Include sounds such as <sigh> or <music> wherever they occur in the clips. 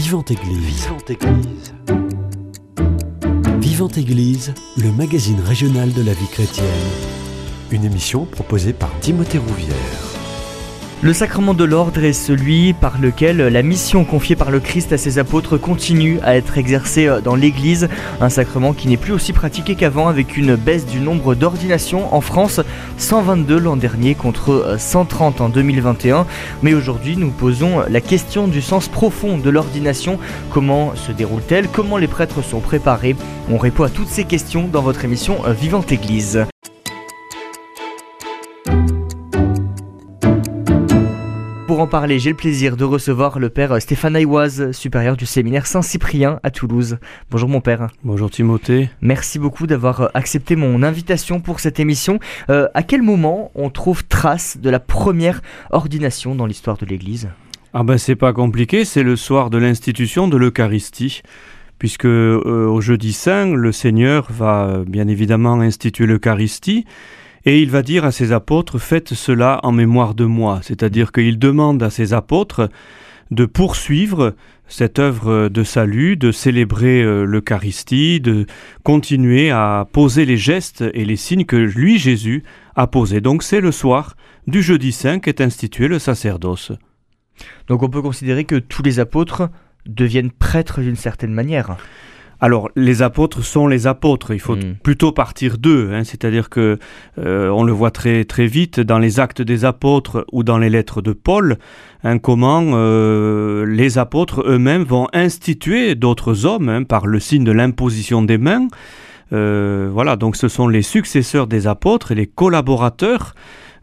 Vivante Église. Vivante Église. Vivante Église, le magazine régional de la vie chrétienne. Une émission proposée par Timothée Rouvière. Le sacrement de l'ordre est celui par lequel la mission confiée par le Christ à ses apôtres continue à être exercée euh, dans l'Église, un sacrement qui n'est plus aussi pratiqué qu'avant avec une baisse du nombre d'ordinations en France, 122 l'an dernier contre 130 euh, en 2021. Mais aujourd'hui nous posons la question du sens profond de l'ordination, comment se déroule-t-elle, comment les prêtres sont préparés? On répond à toutes ces questions dans votre émission euh, Vivante Église. Pour en parler, j'ai le plaisir de recevoir le père Stéphane Aïwaz, supérieur du séminaire Saint-Cyprien à Toulouse. Bonjour mon père. Bonjour Timothée. Merci beaucoup d'avoir accepté mon invitation pour cette émission. Euh, à quel moment on trouve trace de la première ordination dans l'histoire de l'Église? Ah ben c'est pas compliqué, c'est le soir de l'institution de l'Eucharistie puisque euh, au jeudi saint, le Seigneur va euh, bien évidemment instituer l'Eucharistie, et il va dire à ses apôtres, faites cela en mémoire de moi. C'est-à-dire qu'il demande à ses apôtres de poursuivre cette œuvre de salut, de célébrer euh, l'Eucharistie, de continuer à poser les gestes et les signes que lui, Jésus, a posés. Donc c'est le soir du jeudi saint qu'est institué le sacerdoce. Donc on peut considérer que tous les apôtres deviennent prêtres d'une certaine manière. Alors, les apôtres sont les apôtres. Il faut hmm. plutôt partir d'eux. Hein. C'est-à-dire que euh, on le voit très très vite dans les actes des apôtres ou dans les lettres de Paul. Hein, comment euh, les apôtres eux-mêmes vont instituer d'autres hommes hein, par le signe de l'imposition des mains. Euh, voilà. Donc, ce sont les successeurs des apôtres et les collaborateurs.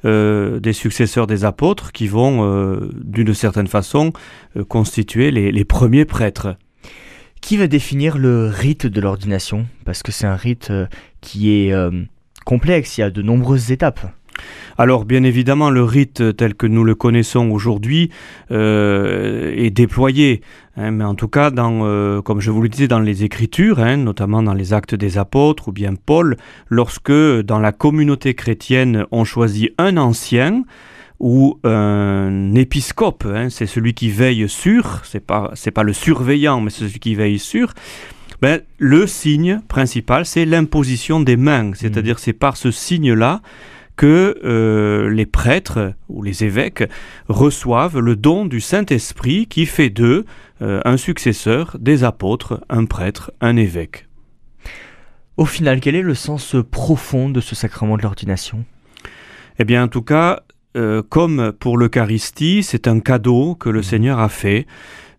des successeurs des apôtres qui vont, d'une certaine façon, constituer les premiers prêtres. Qui va définir le rite de l'ordination? Parce que c'est un rite euh, qui est euh, complexe, il y a de nombreuses étapes. Alors bien évidemment, le rite tel que nous le connaissons aujourd'hui euh, est déployé, hein, mais en tout cas, comme je vous le disais, dans les Écritures, hein, notamment dans les Actes des Apôtres ou bien Paul, lorsque dans la communauté chrétienne on choisit un ancien, ou un épiscope, hein, c'est celui qui veille sur, c'est pas c'est pas le surveillant, mais c'est celui qui veille sur. Ben, le signe principal, c'est l'imposition des mains, c'est-à-dire c'est par ce signe-là que euh, les prêtres ou les évêques reçoivent le don du Saint-Esprit qui fait d'eux euh, un successeur des apôtres, un prêtre, un évêque. Au final, quel est le sens profond de ce sacrement de l'ordination? Eh bien, en tout cas, euh, comme pour l'Eucharistie, c'est un cadeau que le mmh. Seigneur a fait.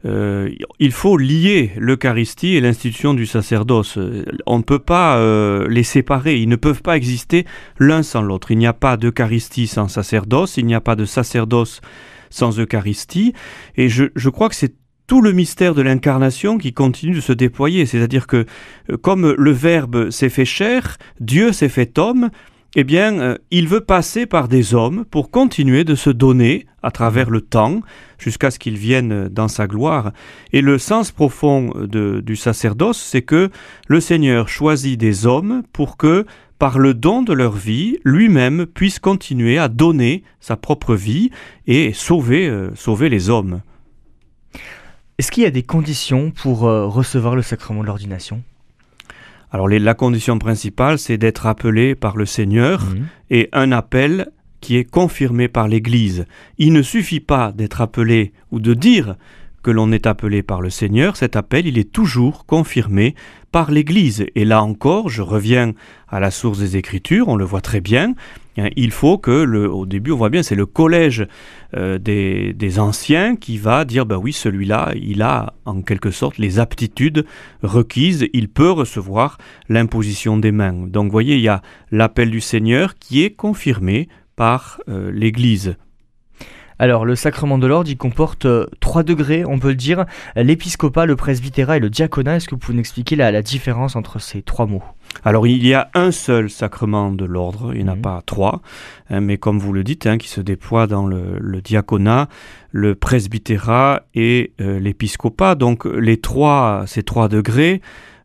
Euh, il faut lier l'Eucharistie et l'institution du sacerdoce. On ne peut pas euh, les séparer, ils ne peuvent pas exister l'un sans l'autre. Il n'y a pas d'Eucharistie sans sacerdoce, il n'y a pas de sacerdoce sans Eucharistie. Et je, je crois que c'est tout le mystère de l'incarnation qui continue de se déployer. C'est-à-dire que comme le Verbe s'est fait chair, Dieu s'est fait homme, eh bien, euh, il veut passer par des hommes pour continuer de se donner à travers le temps jusqu'à ce qu'il vienne dans sa gloire. Et le sens profond du sacerdoce, c'est que le Seigneur choisit des hommes pour que, par le don de leur vie, lui-même puisse continuer à donner sa propre vie et sauver, euh, sauver les hommes. Est-ce qu'il y a des conditions pour euh, recevoir le sacrement de l'ordination? Alors la condition principale, c'est d'être appelé par le Seigneur mhm. et un appel qui est confirmé par l'Église. Il ne suffit pas d'être appelé ou de dire que l'on est appelé par le Seigneur, cet appel, il est toujours confirmé par l'Église. Et là encore, je reviens à la source des Écritures, on le voit très bien, hein, il faut que, le, au début, on voit bien, c'est le collège euh, des, anciens qui va dire, ben oui, celui-là, il a en quelque sorte les aptitudes requises, il peut recevoir l'imposition des mains. Donc, vous voyez, il y a l'appel du Seigneur qui est confirmé par euh, l'Église. Alors, le sacrement de l'ordre, il comporte euh, trois degrés, on peut le dire, l'épiscopat, le presbytérat et le diaconat. Est-ce que vous pouvez nous expliquer la, différence entre ces trois mots? Alors il y a un seul sacrement de l'ordre, il n'y en a mhm. pas trois, hein, mais comme vous le dites, hein, qui se déploie dans le, diaconat, le presbytérat et euh, l'épiscopat. Donc les trois, ces trois degrés,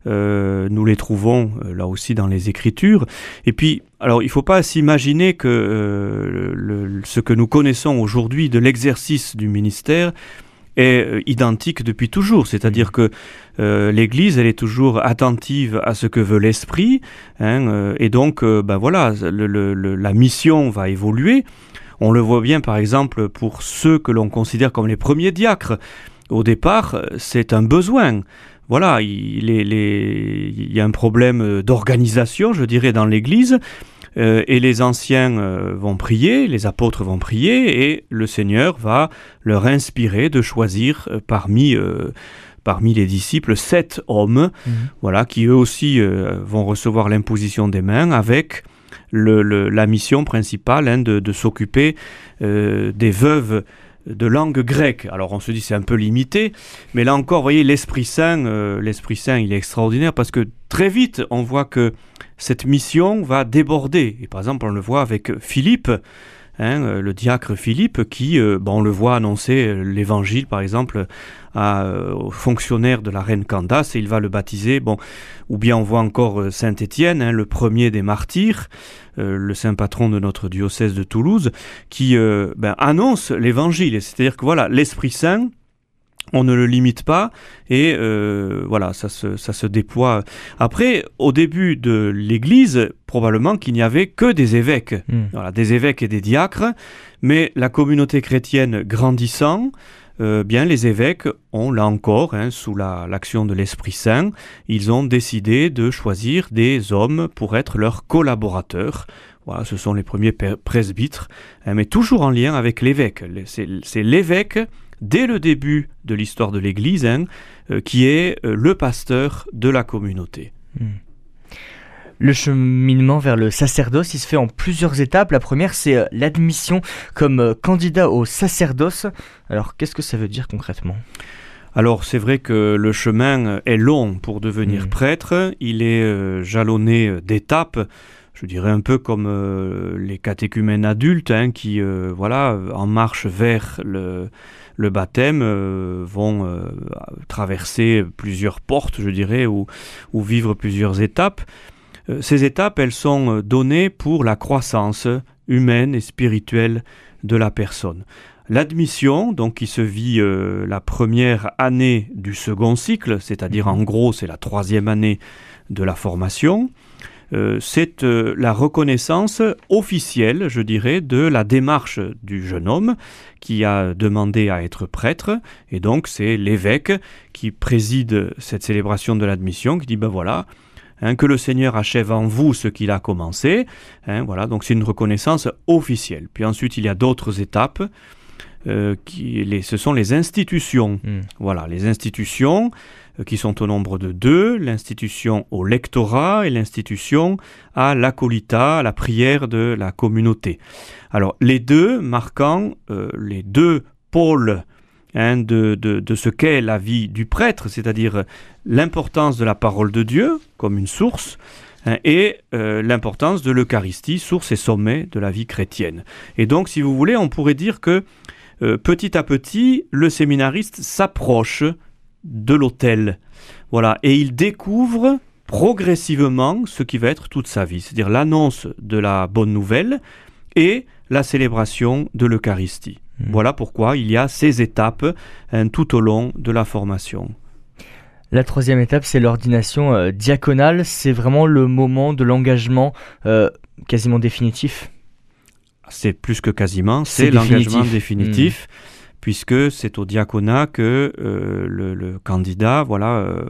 euh, nous les trouvons euh, là aussi dans les Écritures. Et puis, alors il ne faut pas s'imaginer que euh, ce que nous connaissons aujourd'hui de l'exercice du ministère est identique depuis toujours, c'est-à-dire mm. que euh, l'Église, elle est toujours attentive à ce que veut l'Esprit, hein, et donc, ben voilà, la mission va évoluer. On le voit bien, par exemple, pour ceux que l'on considère comme les premiers diacres. Au départ, c'est un besoin. Voilà, il, il y a un problème d'organisation, je dirais, dans l'Église. Euh, et les anciens euh, vont prier, les apôtres vont prier, et le Seigneur va leur inspirer de choisir euh, parmi parmi les disciples sept hommes, mhm. voilà, qui eux aussi vont recevoir l'imposition des mains avec le, la mission principale hein, de, de s'occuper des veuves de langue grecque. Alors on se dit c'est un peu limité, mais là encore, vous voyez, l'Esprit Saint, l'Esprit Saint, il est extraordinaire parce que très vite, on voit que cette mission va déborder. Et par exemple, on le voit avec Philippe, hein, euh, le diacre Philippe, qui, euh, on le voit annoncer euh, l'évangile, par exemple, à, au fonctionnaire de la reine Candace, et il va le baptiser. Bon, ou bien on voit encore Saint Étienne, hein, le premier des martyrs, le saint patron de notre diocèse de Toulouse, qui ben, annonce l'évangile. C'est-à-dire que voilà, l'Esprit Saint on ne le limite pas et euh, voilà, ça se, ça se déploie. Après, au début de l'Église, probablement qu'il n'y avait que des évêques, hmm. voilà, des évêques et des diacres, mais la communauté chrétienne grandissant, euh, bien les évêques ont là encore, hein, sous l'action de l'Esprit Saint, ils ont décidé de choisir des hommes pour être leurs collaborateurs. Voilà, ce sont les premiers presbytres, hein, mais toujours en lien avec l'évêque. C'est l'évêque dès le début de l'histoire de l'Église, hein, euh, qui est euh, le pasteur de la communauté. Hmm. Le cheminement vers le sacerdoce, il se fait en plusieurs étapes. La première, c'est euh, l'admission comme candidat au sacerdoce. Alors, qu'est-ce que ça veut dire concrètement? Alors c'est vrai que le chemin est long pour devenir hmm. prêtre, il est jalonné d'étapes, je dirais un peu comme les catéchumènes adultes hein, qui voilà en marche vers le, le baptême euh, vont euh, traverser plusieurs portes, je dirais, ou, vivre plusieurs étapes. Euh, ces étapes, elles sont données pour la croissance humaine et spirituelle de la personne. L'admission, donc qui se vit la première année du second cycle, c'est-à-dire en gros c'est la troisième année de la formation, euh, c'est euh, la reconnaissance officielle, je dirais, de la démarche du jeune homme qui a demandé à être prêtre, et donc c'est l'évêque qui préside cette célébration de l'admission, qui dit ben voilà, hein, que le Seigneur achève en vous ce qu'il a commencé, hein, voilà, donc c'est une reconnaissance officielle. Puis ensuite il y a d'autres étapes. Euh, qui, les, ce sont les institutions. Hmm. Voilà, les institutions euh, qui sont au nombre de deux, l'institution au lectorat et l'institution à l'acolita, à la prière de la communauté. Alors les deux marquant euh, les deux pôles hein, de, de, ce qu'est la vie du prêtre, c'est-à-dire l'importance de la parole de Dieu comme une source, hein, et euh, l'importance de l'Eucharistie, source et sommet de la vie chrétienne. Et donc, si vous voulez, on pourrait dire que petit à petit, le séminariste s'approche de l'autel. Voilà, et il découvre progressivement ce qui va être toute sa vie, c'est-à-dire l'annonce de la bonne nouvelle et la célébration de l'Eucharistie. Hmm. Voilà pourquoi il y a ces étapes hein, tout au long de la formation. La troisième étape, c'est l'ordination euh, diaconale. C'est vraiment le moment de l'engagement euh, quasiment définitif. C'est plus que quasiment, c'est l'engagement définitif. Hmm puisque c'est au diaconat que euh, le, candidat voilà, euh,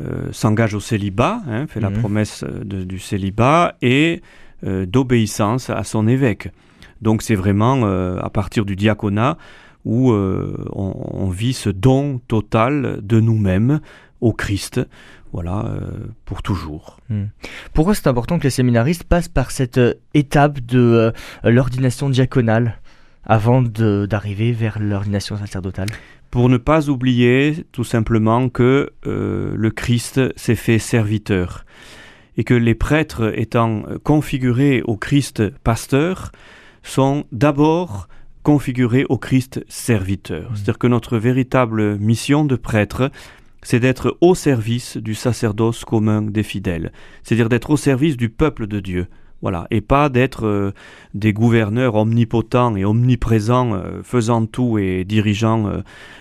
euh, s'engage au célibat, hein, fait la mhm. promesse du célibat et d'obéissance à son évêque. Donc c'est vraiment à partir du diaconat où on, vit ce don total de nous-mêmes au Christ, voilà, pour toujours. Hmm. Pourquoi c'est important que les séminaristes passent par cette étape de l'ordination diaconale avant d'arriver vers l'ordination sacerdotale? Pour ne pas oublier tout simplement que euh, le Christ s'est fait serviteur et que les prêtres étant configurés au Christ pasteur sont d'abord configurés au Christ serviteur. Mmh. C'est-à-dire que notre véritable mission de prêtre, c'est d'être au service du sacerdoce commun des fidèles, c'est-à-dire d'être au service du peuple de Dieu. Voilà, et pas d'être euh, des gouverneurs omnipotents et omniprésents, euh, faisant tout et dirigeant euh,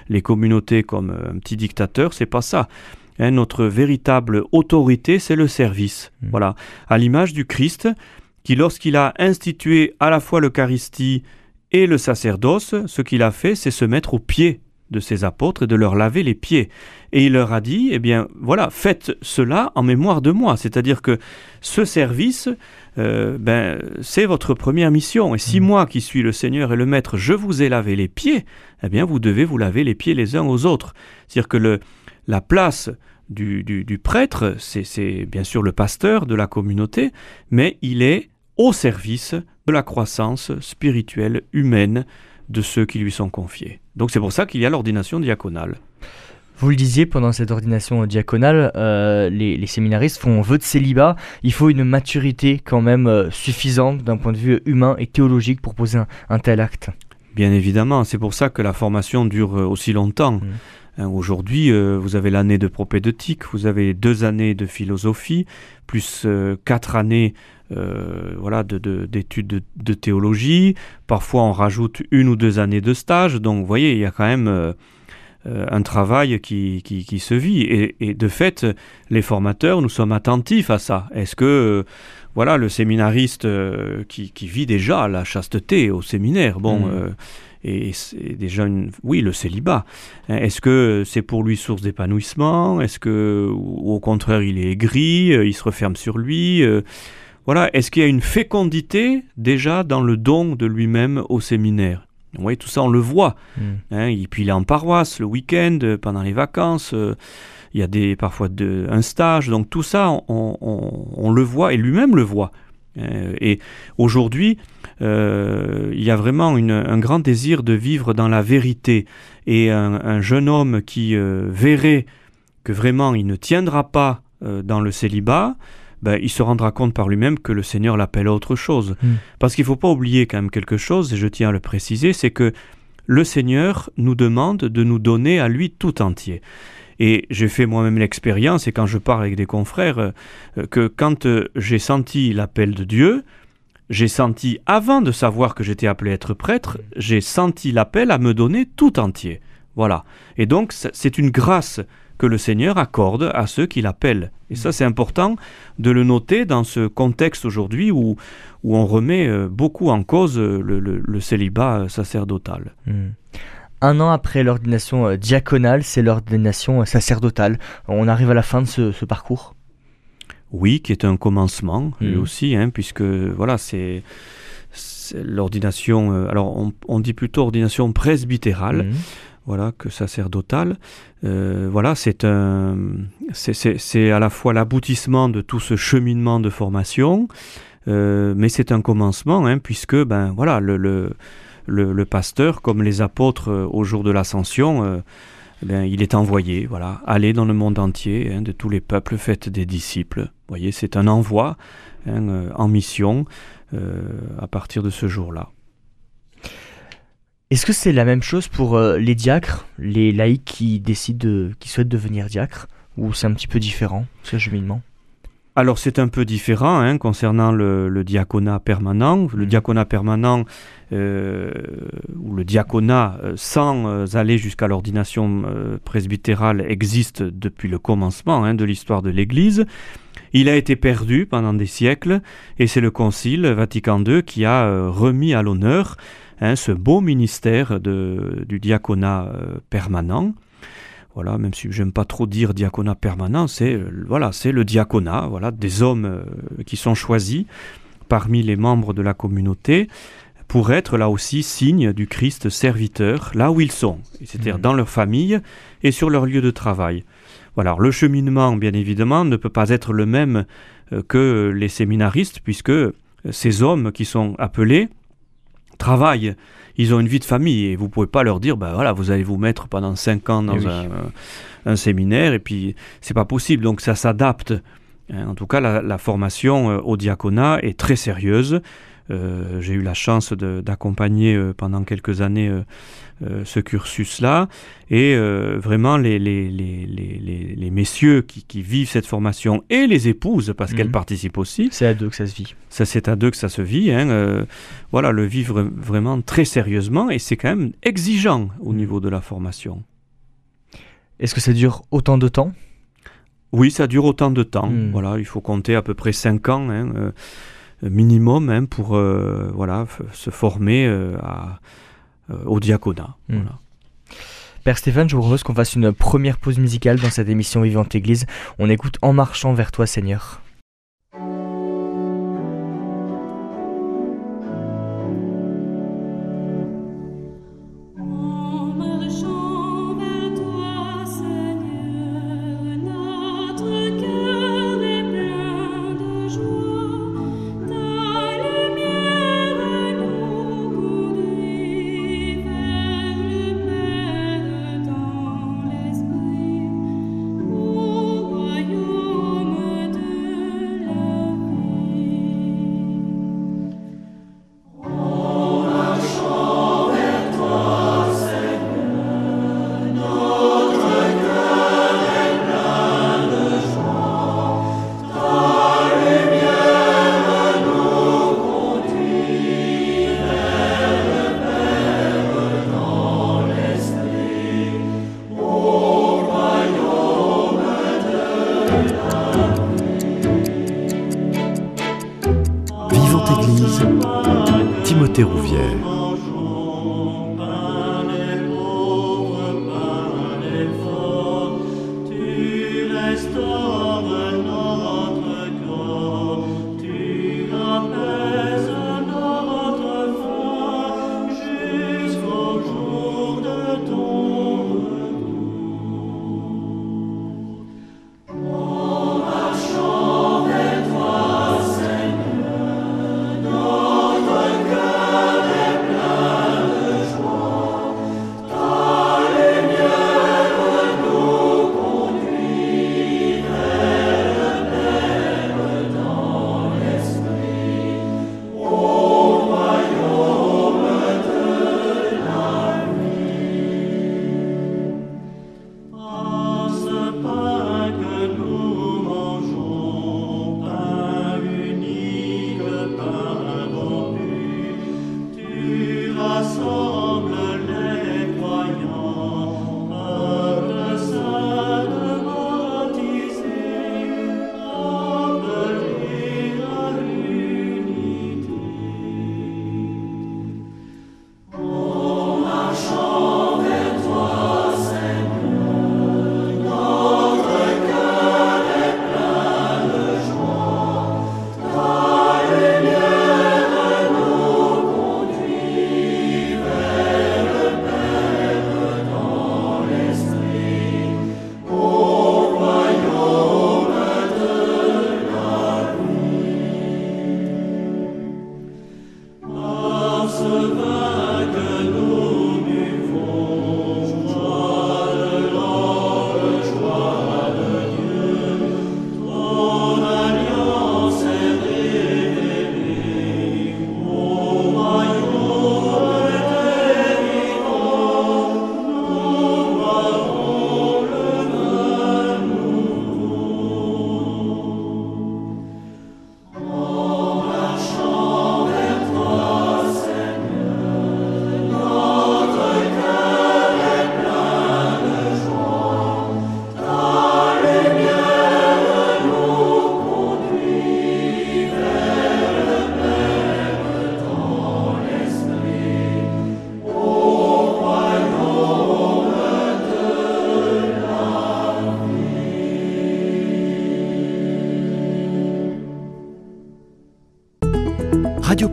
les communautés comme un petit dictateur, c'est pas ça. Hein, notre véritable autorité, c'est le service. Mm. Voilà, à l'image du Christ, qui lorsqu'il a institué à la fois l'Eucharistie et le sacerdoce, ce qu'il a fait, c'est se mettre aux pieds de ses apôtres et de leur laver les pieds. Et il leur a dit, eh bien voilà, faites cela en mémoire de moi. C'est-à-dire que ce service, euh, ben, c'est votre première mission. Et si Mhm. moi, qui suis le Seigneur et le Maître, je vous ai lavé les pieds, eh bien vous devez vous laver les pieds les uns aux autres. C'est-à-dire que le, la place du, du- du prêtre, c'est c'est bien sûr le pasteur de la communauté, mais il est au service de la croissance spirituelle humaine de ceux qui lui sont confiés. Donc c'est pour ça qu'il y a l'ordination diaconale. Vous le disiez, pendant cette ordination diaconale, euh, les, les séminaristes font vœu de célibat. Il faut une maturité quand même euh, suffisante d'un point de vue humain et théologique pour poser un, un tel acte. Bien évidemment, c'est pour ça que la formation dure euh, aussi longtemps. Mm. Hein, Aujourd'hui, euh, vous avez l'année de propédeutique, vous avez deux années de philosophie, plus euh, quatre années euh, voilà, de- de- d'études de, de théologie. Parfois, on rajoute une ou deux années de stage. Donc, vous voyez, il y a quand même un travail qui, qui, qui se vit. Et, et de fait, les formateurs, nous sommes attentifs à ça. Est-ce que voilà, le séminariste qui, qui vit déjà la chasteté au séminaire, bon, Mm. Et c'est déjà une, oui, le célibat. Hein, Est-ce que c'est pour lui source d'épanouissement? Est-ce que, au contraire, il est aigri, euh, il se referme sur lui euh, Voilà. Est-ce qu'il y a une fécondité déjà dans le don de lui-même au séminaire? Vous voyez, tout ça, on le voit. Mm. Hein, et puis il est en paroisse le week-end, euh, pendant les vacances. euh, il y a des, parfois de, un stage. Donc tout ça, on, on- on le voit et lui-même le voit. Euh, et aujourd'hui, il y a vraiment une- un grand désir de vivre dans la vérité. Et un, un jeune homme qui euh, verrait que vraiment il ne tiendra pas euh, dans le célibat, ben, il se rendra compte par lui-même que le Seigneur l'appelle à autre chose. Mm. Parce qu'il ne faut pas oublier quand même quelque chose, et je tiens à le préciser, c'est que le Seigneur nous demande de nous donner à lui tout entier. Et j'ai fait moi-même l'expérience, et quand je parle avec des confrères, euh, euh, que quand euh, j'ai senti l'appel de Dieu, j'ai senti, avant de savoir que j'étais appelé à être prêtre, j'ai senti l'appel à me donner tout entier. Voilà. Et donc, c'est une grâce que le Seigneur accorde à ceux qui l'appellent. Et ça, c'est important de le noter dans ce contexte aujourd'hui où, où on remet euh, beaucoup en cause euh, le, célibat euh, sacerdotal. Mm. Un an après l'ordination diaconale, c'est l'ordination sacerdotale. On arrive à la fin de ce parcours? Oui, qui est un commencement, lui Mhm. aussi, hein, puisque voilà, c'est l'ordination. euh, alors, on, on dit plutôt ordination presbytérale, Mm. voilà, que sacerdotale. Euh, voilà, c'est un, c'est- à la fois l'aboutissement de tout ce cheminement de formation, euh, mais c'est un commencement, hein, puisque ben voilà, le, le, le, le pasteur, comme les apôtres au jour de l'ascension. Eh il est envoyé, voilà, aller dans le monde entier, hein, de tous les peuples, faites des disciples. Vous voyez, c'est un envoi hein, euh, en mission euh, à partir de ce jour-là. Est-ce que c'est la même chose pour euh, les diacres, les laïcs qui décident, de, qui souhaitent devenir diacres Ou c'est un petit peu différent, ce cheminement Alors c'est un peu différent hein, concernant le, le diaconat permanent. Le Mhm. diaconat permanent euh, ou le diaconat euh, sans euh, aller jusqu'à l'ordination euh, presbytérale existe depuis le commencement hein, de l'histoire de l'Église. Il a été perdu pendant des siècles et c'est le Concile Vatican II qui a euh, remis à l'honneur hein, ce beau ministère de- du diaconat permanent. Voilà, même si j'aime pas trop dire diaconat permanent, c'est euh, voilà, c'est le diaconat, voilà, des hommes euh, qui sont choisis parmi les membres de la communauté pour être là aussi signe du Christ serviteur là où ils sont, c'est-à-dire Mhm. dans leur famille et sur leur lieu de travail. Voilà, alors, le cheminement, bien évidemment, ne peut pas être le même euh, que les séminaristes, puisque ces hommes qui sont appelés travaillent, ils ont une vie de famille, et vous pouvez pas leur dire, ben voilà, vous allez vous mettre pendant cinq ans dans Eh oui. un, un séminaire, et puis c'est pas possible, donc ça s'adapte. Hein, En tout cas, la, la formation euh, au diaconat est très sérieuse. J'ai eu la chance d'accompagner pendant quelques années ce cursus-là. Et vraiment, les, les, les, les messieurs qui, qui, vivent cette formation et les épouses, parce qu'elles mhm. participent aussi. C'est à deux que ça se vit. Ça, c'est à deux que ça se vit. Hein, voilà, le vivre vraiment très sérieusement. Et c'est quand même exigeant au niveau de la formation. Est-ce que ça dure autant de temps? Oui, ça dure autant de temps. Hmm. Voilà, il faut compter à peu près 5 ans hein, euh, minimum hein, pour euh, voilà, se former euh, à, au diaconat. Hmm. Père Stéphane, je vous propose qu'on fasse une première pause musicale dans cette émission Vivante Église. On écoute En marchant vers toi, Seigneur.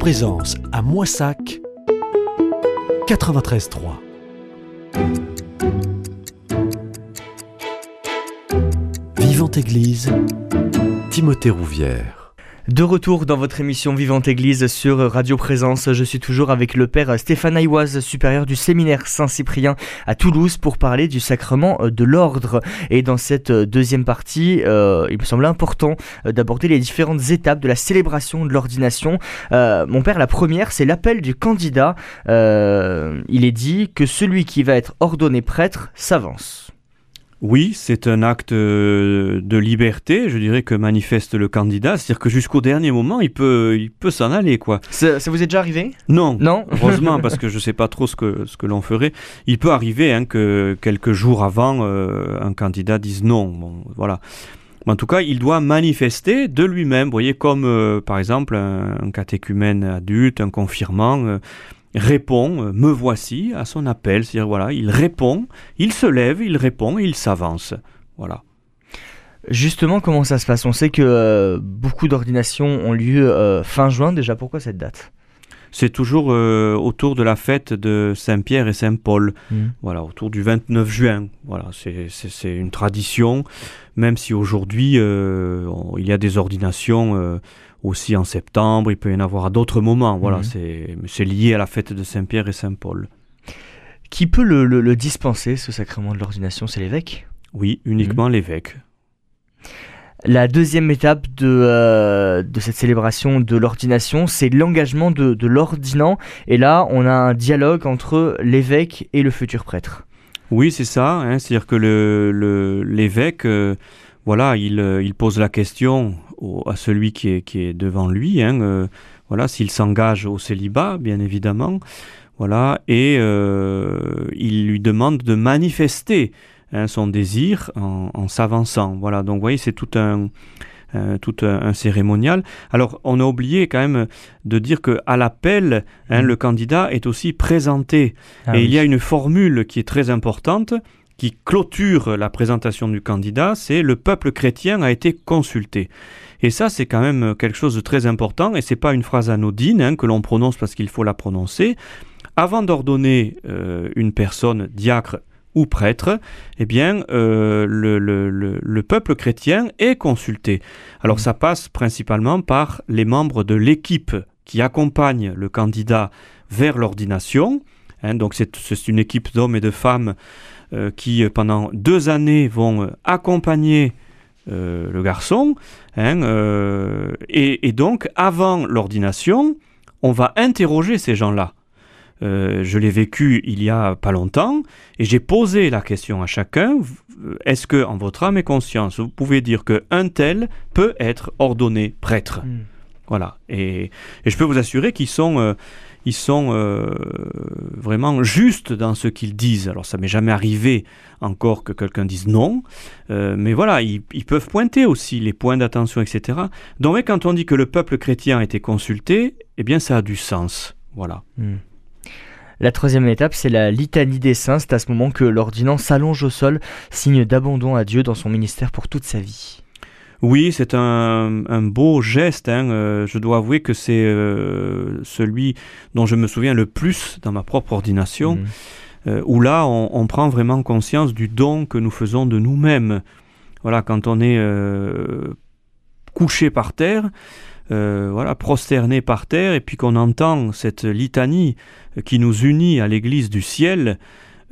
Présence à Moissac 93.3. Vivante Église, Timothée Rouvière. De retour dans votre émission Vivante Église sur Radio Présence, je suis toujours avec le père Stéphane Aïwaz, supérieur du séminaire Saint-Cyprien à Toulouse, pour parler du sacrement de l'ordre. Et dans cette deuxième partie, euh, il me semble important d'aborder les différentes étapes de la célébration de l'ordination. Euh, mon père, la première, c'est l'appel du candidat. Euh, il est dit que celui qui va être ordonné prêtre s'avance. Oui, c'est un acte euh, de liberté, je dirais, que manifeste le candidat. C'est-à-dire que jusqu'au dernier moment, il peut, il peut s'en aller, quoi. Ça, vous est déjà arrivé? Non. Non. <laughs> Heureusement, parce que je ne sais pas trop ce que, ce que l'on ferait. Il peut arriver hein, que quelques jours avant, euh, un candidat dise non. Bon, voilà. en tout cas, il doit manifester de lui-même. Vous voyez, comme euh, par exemple un, un, catéchumène adulte, un confirmant répond, euh, me voici à son appel. C'est-à-dire, voilà, il répond, il se lève, il répond et il s'avance. Voilà. Justement, comment ça se passe? On sait que euh, beaucoup d'ordinations ont lieu euh, fin juin. Déjà, pourquoi cette date? C'est toujours autour de la fête de Saint-Pierre et Saint-Paul, mmh. voilà, autour du 29 juin. Voilà, c'est une tradition, même si aujourd'hui il y a des ordinations aussi en septembre, il peut y en avoir à d'autres moments. Voilà, mhm. c'est lié à la fête de Saint-Pierre et Saint-Paul. Qui peut le, dispenser, ce sacrement de l'ordination? C'est l'évêque? Oui, uniquement mhm. l'évêque. La deuxième étape de, euh, de cette célébration de l'ordination, c'est l'engagement de, l'ordinant. Et là, on a un dialogue entre l'évêque et le futur prêtre. Oui, c'est ça. Hein. C'est-à-dire que l'évêque, le, euh, voilà, il, euh, il, pose la question à celui qui est, qui est devant lui, hein, euh, voilà, s'il s'engage au célibat, bien évidemment, voilà, et euh, il lui demande de manifester hein, son désir en, s'avançant, voilà. Donc, vous voyez, c'est tout un tout un, cérémonial. Alors, on a oublié quand même de dire que à l'appel, hein, mmh. le candidat est aussi présenté, ah et il y a une formule qui est très importante qui clôture la présentation du candidat, c'est le peuple chrétien a été consulté. Et ça, c'est quand même quelque chose de très important, et c'est pas une phrase anodine hein, que l'on prononce parce qu'il faut la prononcer. Avant d'ordonner euh, une personne diacre ou prêtre, eh bien, euh, le, le, le, peuple chrétien est consulté. Alors, ça passe principalement par les membres de l'équipe qui accompagne le candidat vers l'ordination. Hein, donc, c'est une équipe d'hommes et de femmes qui, euh, pendant deux années, vont euh, accompagner le garçon. Hein, et, donc, avant l'ordination, on va interroger ces gens-là. je l'ai vécu il y a pas longtemps et j'ai posé la question à chacun est-ce que, en votre âme et conscience, vous pouvez dire qu'un tel peut être ordonné prêtre? Hmm. Voilà. Et, et, je peux vous assurer qu'ils sont ils sont euh, vraiment justes dans ce qu'ils disent. Alors ça m'est jamais arrivé encore que quelqu'un dise non, euh, mais voilà, ils, peuvent pointer aussi les points d'attention, etc. Donc quand on dit que le peuple chrétien a été consulté, eh bien ça a du sens. Voilà. Hmm. La troisième étape, c'est la litanie des saints. C'est à ce moment que l'ordinant s'allonge au sol, signe d'abandon à Dieu dans son ministère pour toute sa vie. Oui, c'est un, beau geste. Hein. Euh, je dois avouer que c'est euh, celui dont je me souviens le plus dans ma propre ordination, mmh. euh, où là, on, prend vraiment conscience du don que nous faisons de nous-mêmes. Voilà, quand on est couché par terre, voilà, prosterné par terre, et puis qu'on entend cette litanie qui nous unit à l'Église du ciel,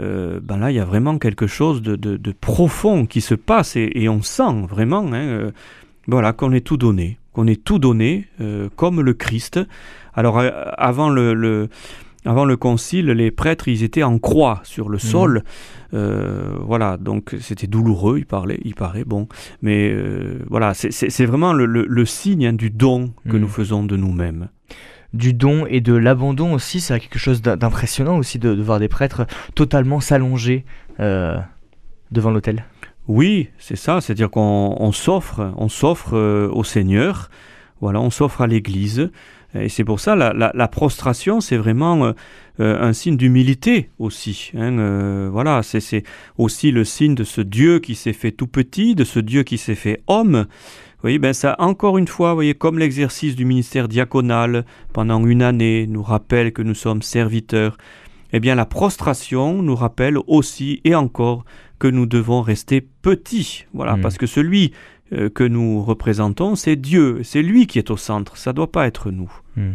euh, ben là, il y a vraiment quelque chose de, de, profond qui se passe et, on sent vraiment hein, euh, voilà, qu'on est tout donné, qu'on est tout donné euh, comme le Christ. Alors, avant le, le, avant le concile, les prêtres, ils étaient en croix sur le mhm. sol. voilà, donc c'était douloureux, il parlait, il paraît, bon. Mais voilà, c'est vraiment le, le, signe hein, du don que mhm. nous faisons de nous-mêmes du don et de l'abandon aussi. C'est quelque chose d'impressionnant aussi de, voir des prêtres totalement s'allonger euh, devant l'autel. Oui, c'est ça. C'est-à-dire qu'on s'offre, on s'offre euh, au Seigneur. Voilà, on s'offre à l'Église. Et c'est pour ça la, la, prostration, c'est vraiment euh, un signe d'humilité aussi. Hein, voilà, c'est aussi le signe de ce Dieu qui s'est fait tout petit, de ce Dieu qui s'est fait homme voyez, ben ça, encore une fois, voyez, comme l'exercice du ministère diaconal pendant une année nous rappelle que nous sommes serviteurs, eh bien la prostration nous rappelle aussi et encore que nous devons rester petits. Voilà, hmm. parce que celui euh, que nous représentons, c'est Dieu, c'est lui qui est au centre, ça doit pas être nous. Hmm.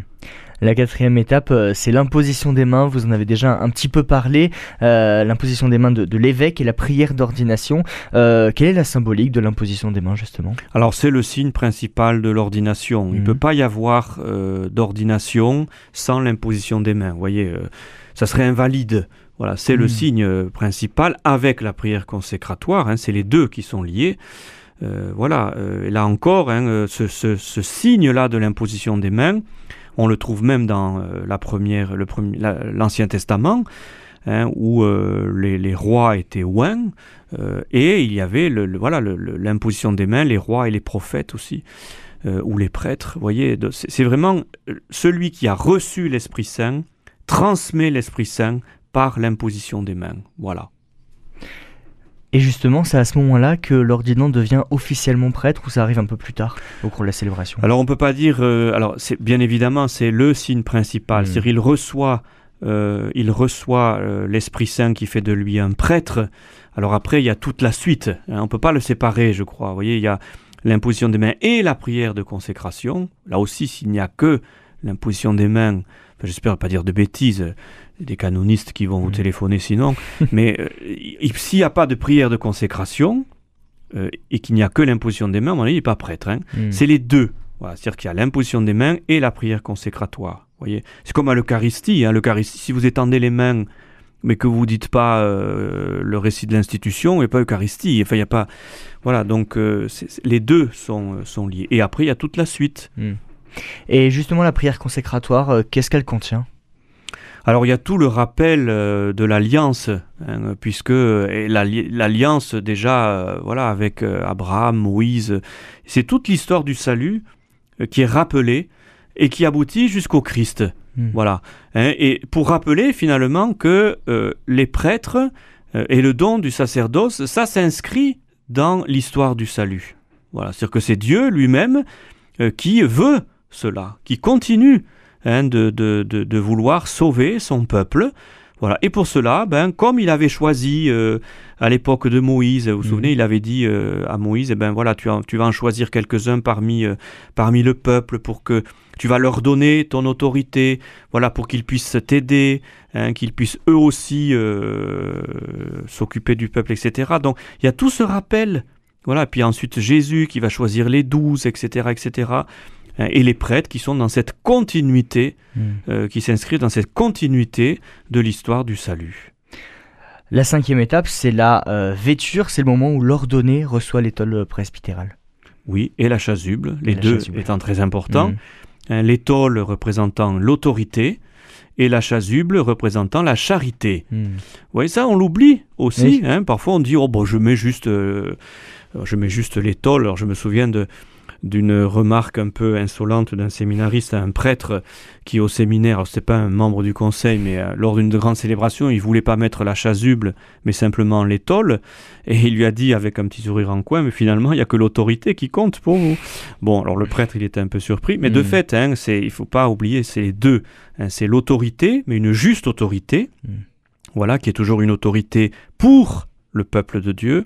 La quatrième étape, euh, c'est l'imposition des mains. Vous en avez déjà un petit peu parlé. Euh, l'imposition des mains de, l'évêque et la prière d'ordination. quelle est la symbolique de l'imposition des mains, justement? Alors, c'est le signe principal de l'ordination. Il ne hmm. peut pas y avoir d'ordination sans l'imposition des mains. Vous voyez, ça serait invalide. Voilà, c'est le hmm. signe principal avec la prière consécratoire. Hein, c'est les deux qui sont liés. Euh, voilà, euh, là encore, hein, euh, ce, signe-là de l'imposition des mains, on le trouve même dans la première, le l'Ancien Testament, hein, où les, rois étaient ouins, et il y avait le, voilà l'imposition des mains, les rois et les prophètes aussi, ou les prêtres. Voyez, c'est vraiment celui qui a reçu l'Esprit Saint transmet l'Esprit Saint par l'imposition des mains. Voilà. Et justement, c'est à ce moment-là que l'ordinant devient officiellement prêtre ou ça arrive un peu plus tard au cours de la célébration? Alors on peut pas dire. Euh, alors c'est bien évidemment c'est le signe principal. Hmm. C'est-à-dire il reçoit, euh, il reçoit euh, l'Esprit Saint qui fait de lui un prêtre. Alors après il y a toute la suite. Hein, on peut pas le séparer, je crois. Vous voyez, il y a l'imposition des mains et la prière de consécration. Là aussi, s'il n'y a que l'imposition des mains, j'espère pas dire de bêtises, des canonistes qui vont vous mm. téléphoner sinon. <laughs> Mais euh, s'il n'y a pas de prière de consécration euh, et qu'il n'y a que l'imposition des mains, il n'est pas prêtre. Hein. Mm. C'est les deux. C'est-à-dire qu'il y a l'imposition des mains et la prière consécratoire. Voyez, c'est comme à l'Eucharistie. Hein. L'Eucharistie, si vous étendez les mains, mais que vous dites pas euh, le récit de l'institution, il n'y a pas Eucharistie. Enfin, il y a pas. Voilà, donc les deux sont, sont liés. Et après, il y a toute la suite. Mm. Et justement, la prière consécratoire, qu'est-ce qu'elle contient? Alors il y a tout le rappel euh, de l'alliance, hein, puisque l'alliance déjà, euh, voilà, avec euh, Abraham, Moïse, c'est toute l'histoire du salut qui est rappelée et qui aboutit jusqu'au Christ. Hmm. Voilà. Hein, et pour rappeler finalement que les prêtres et le don du sacerdoce, ça s'inscrit dans l'histoire du salut. Voilà, c'est-à-dire que c'est Dieu lui-même qui veut cela, qui continue Hein, de, de, de, vouloir sauver son peuple. Voilà. Et pour cela, ben, comme il avait choisi euh, à l'époque de Moïse, vous vous souvenez, mhm. il avait dit euh, à Moïse, eh ben voilà, tu, tu vas en choisir quelques-uns parmi, euh, parmi le peuple pour que tu vas leur donner ton autorité, voilà, pour qu'ils puissent t'aider, hein, qu'ils puissent eux aussi s'occuper du peuple, etc. Donc il y a tout ce rappel, voilà. Puis ensuite Jésus qui va choisir les douze, etc., etc. Hein, et les prêtres qui sont dans cette continuité, hmm. euh, qui s'inscrivent dans cette continuité de l'histoire du salut. La cinquième étape, c'est la euh, vêture, c'est le moment où l'ordonné reçoit l'étole presbytérale. Oui, et la chasuble, les deux étant très importants. Hein, l'étole représentant l'autorité et la chasuble représentant la charité. Vous hmm. voyez ça, on l'oublie aussi. Hein. parfois on dit, oh bon, je mets juste, euh, je mets juste l'étole. Alors je me souviens de, d'une remarque un peu insolente d'un séminariste à un prêtre qui au séminaire, c'est pas un membre du conseil, mais euh, lors d'une grande célébration, il voulait pas mettre la chasuble, mais simplement l'étole, et il lui a dit avec un petit sourire en coin, mais finalement il y a que l'autorité qui compte pour vous. Bon, alors le prêtre il était un peu surpris, mais de hmm. fait, hein, c'est, il faut pas oublier, c'est les deux, hein, c'est l'autorité, mais une juste autorité, hmm. voilà, qui est toujours une autorité pour le peuple de Dieu,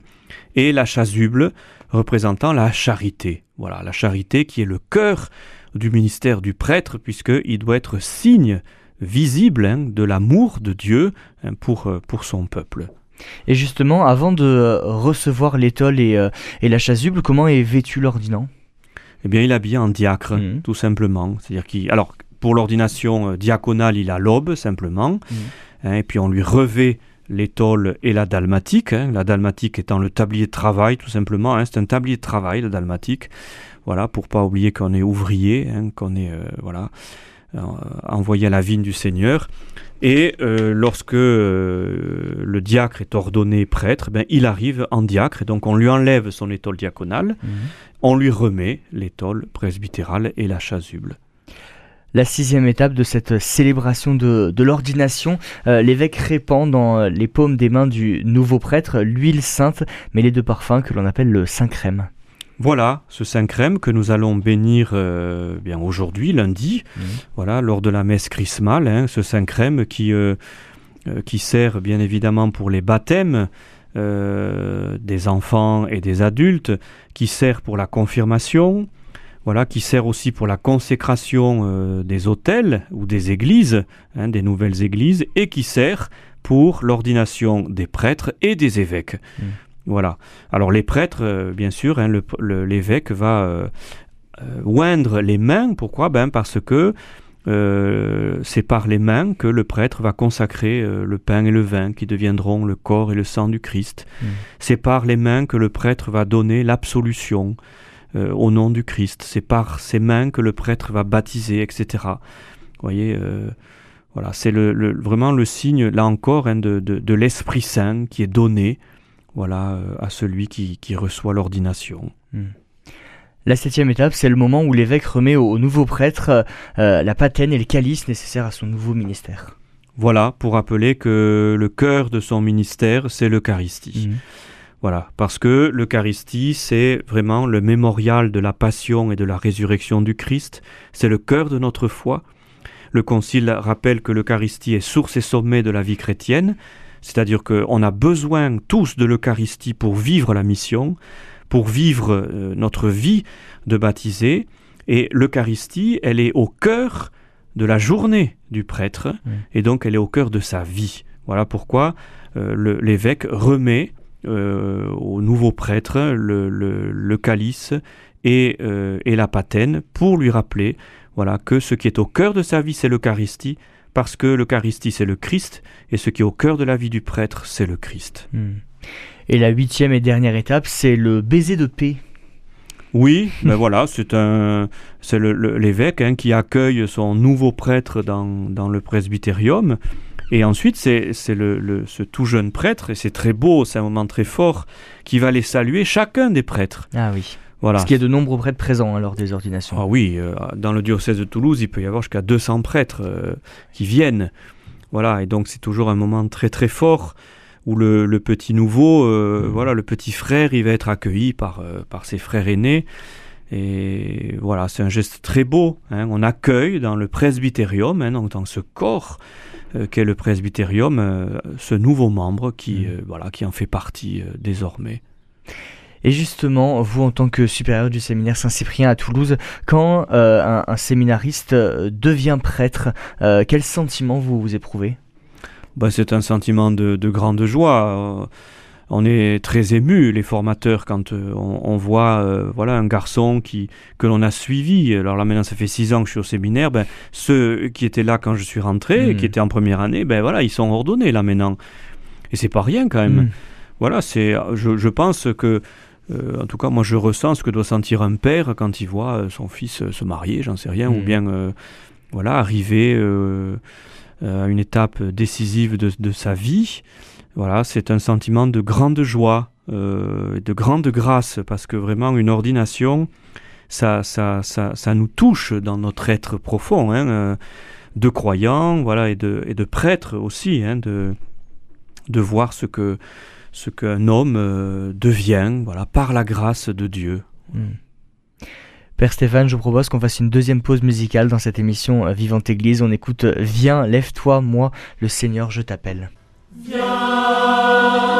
et la chasuble représentant la charité. Voilà, la charité qui est le cœur du ministère du prêtre, puisqu'il doit être signe visible hein, de l'amour de Dieu hein, pour, euh, pour son peuple. Et justement, avant de euh, recevoir l'étole et, euh, et, la chasuble, comment est vêtu l'ordinant? Eh bien, il est habillé en diacre, mmh. tout simplement. C'est-à-dire qu'il, alors, pour l'ordination diaconale, il a l'aube, simplement, mmh. hein, et puis on lui revêt l'étole et la dalmatique. Hein. la dalmatique étant le tablier de travail, tout simplement. Hein. c'est un tablier de travail, la dalmatique. Voilà, pour pas oublier qu'on est ouvrier, hein, qu'on est euh, voilà euh, envoyé à la vigne du Seigneur. Et euh, lorsque le diacre est ordonné prêtre, ben, il arrive en diacre, et donc on lui enlève son étole diaconale, mhm. on lui remet l'étole presbytérale et la chasuble la sixième étape de cette célébration de, l'ordination. Euh, l'évêque répand dans euh, les paumes des mains du nouveau prêtre l'huile sainte mêlée de parfum que l'on appelle le saint crème. Voilà, ce saint crème que nous allons bénir euh, bien aujourd'hui, lundi, mmh. voilà, lors de la messe chrismale, hein, ce saint crème qui, qui sert bien évidemment pour les baptêmes, euh, des enfants et des adultes, qui sert pour la confirmation, voilà, qui sert aussi pour la consécration euh, des hôtels ou des églises, hein, des nouvelles églises, et qui sert pour l'ordination des prêtres et des évêques. Mmh. Voilà. Alors les prêtres, euh, bien sûr, hein, l'évêque va euh, oindre les mains. Pourquoi? Ben Parce que c'est par les mains que le prêtre va consacrer le pain et le vin qui deviendront le corps et le sang du Christ. Mmh. C'est par les mains que le prêtre va donner l'absolution. Euh, au nom du Christ. C'est par ses mains que le prêtre va baptiser, etc. Vous voyez, euh, voilà, c'est le, vraiment le signe, là encore, hein, de, l'Esprit Saint qui est donné voilà, euh, à celui qui, reçoit l'ordination. Hmm. La septième étape, c'est le moment où l'évêque remet au, nouveau prêtre la patène et le calice nécessaires à son nouveau ministère. Voilà, pour rappeler que le cœur de son ministère, c'est l'Eucharistie. Hmm. Voilà, parce que l'Eucharistie, c'est vraiment le mémorial de la passion et de la résurrection du Christ, c'est le cœur de notre foi. Le Concile rappelle que l'Eucharistie est source et sommet de la vie chrétienne, c'est-à-dire qu'on a besoin tous de l'Eucharistie pour vivre la mission, pour vivre euh, notre vie de baptisé, et l'Eucharistie, elle est au cœur de la journée du prêtre, et donc elle est au cœur de sa vie. Voilà pourquoi euh, l'évêque remet euh, au nouveau prêtre le, calice euh, et, la patène pour lui rappeler voilà, que ce qui est au cœur de sa vie, c'est l'Eucharistie, parce que l'Eucharistie, c'est le Christ, et ce qui est au cœur de la vie du prêtre, c'est le Christ. Hmm. Et la huitième et dernière étape, c'est le baiser de paix. Oui, ben <laughs> voilà, c'est un, c'est l'évêque hein, qui accueille son nouveau prêtre dans, dans le presbytérium et ensuite, c'est le, ce tout jeune prêtre, et c'est très beau, c'est un moment très fort, qui va les saluer, chacun des prêtres. Ah oui. Voilà. Parce qu'il y a de nombreux prêtres présents hein, lors des ordinations. Ah oui, euh, dans le diocèse de Toulouse, il peut y avoir jusqu'à 200 prêtres euh, qui viennent. Voilà, et donc c'est toujours un moment très très fort où le, le petit nouveau, euh, mmh. voilà, le petit frère, il va être accueilli par, par ses frères aînés. Et voilà, c'est un geste très beau. Hein. On accueille dans le presbytérium, hein, donc dans ce corps, qu'est le presbytérium, euh, ce nouveau membre qui, mm. euh, voilà, qui en fait partie désormais. Et justement, vous en tant que supérieur du séminaire Saint-Cyprien à Toulouse, quand un, séminariste devient prêtre, quel sentiment vous, vous éprouvez? Bah, C'est un sentiment de, de grande joie on est très ému, les formateurs, quand euh, on, voit euh, voilà, un garçon qui, que l'on a suivi. Alors là, maintenant, ça fait six ans que je suis au séminaire. Ben, ceux qui étaient là quand je suis rentré, hmm. qui étaient en première année, ben voilà, ils sont ordonnés là maintenant. Et c'est pas rien quand même. Hmm. Voilà, c'est, je, pense que, euh, en tout cas, moi, je ressens ce que doit sentir un père quand il voit son fils se marier, j'en sais rien, ou hmm. bien, voilà, arriver à une étape décisive de, de sa vie. Voilà, c'est un sentiment de grande joie, euh, de grande grâce, parce que vraiment une ordination, ça, ça, ça, nous touche dans notre être profond, hein, euh, de croyants, voilà, et de, et prêtres aussi, hein, de, de voir ce que ce qu'un homme euh, devient, voilà, par la grâce de Dieu. Hmm. Père Stéphane, je propose qu'on fasse une deuxième pause musicale dans cette émission Vivante Église. On écoute Viens, lève-toi, moi, le Seigneur, je t'appelle. Viens,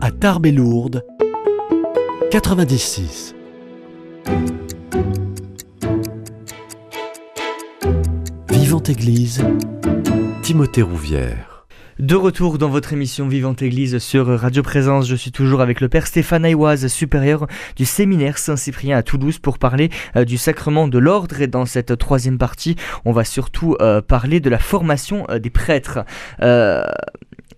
À Tarbes et Lourdes 96. Vivante Église, Timothée Rouvière. De retour dans votre émission Vivante Église sur Radio Présence, je suis toujours avec le Père Stéphane Aïwaz, supérieur du séminaire Saint-Cyprien à Toulouse pour parler euh, du sacrement de l'ordre et dans cette troisième partie, on va surtout euh, parler de la formation euh, des prêtres.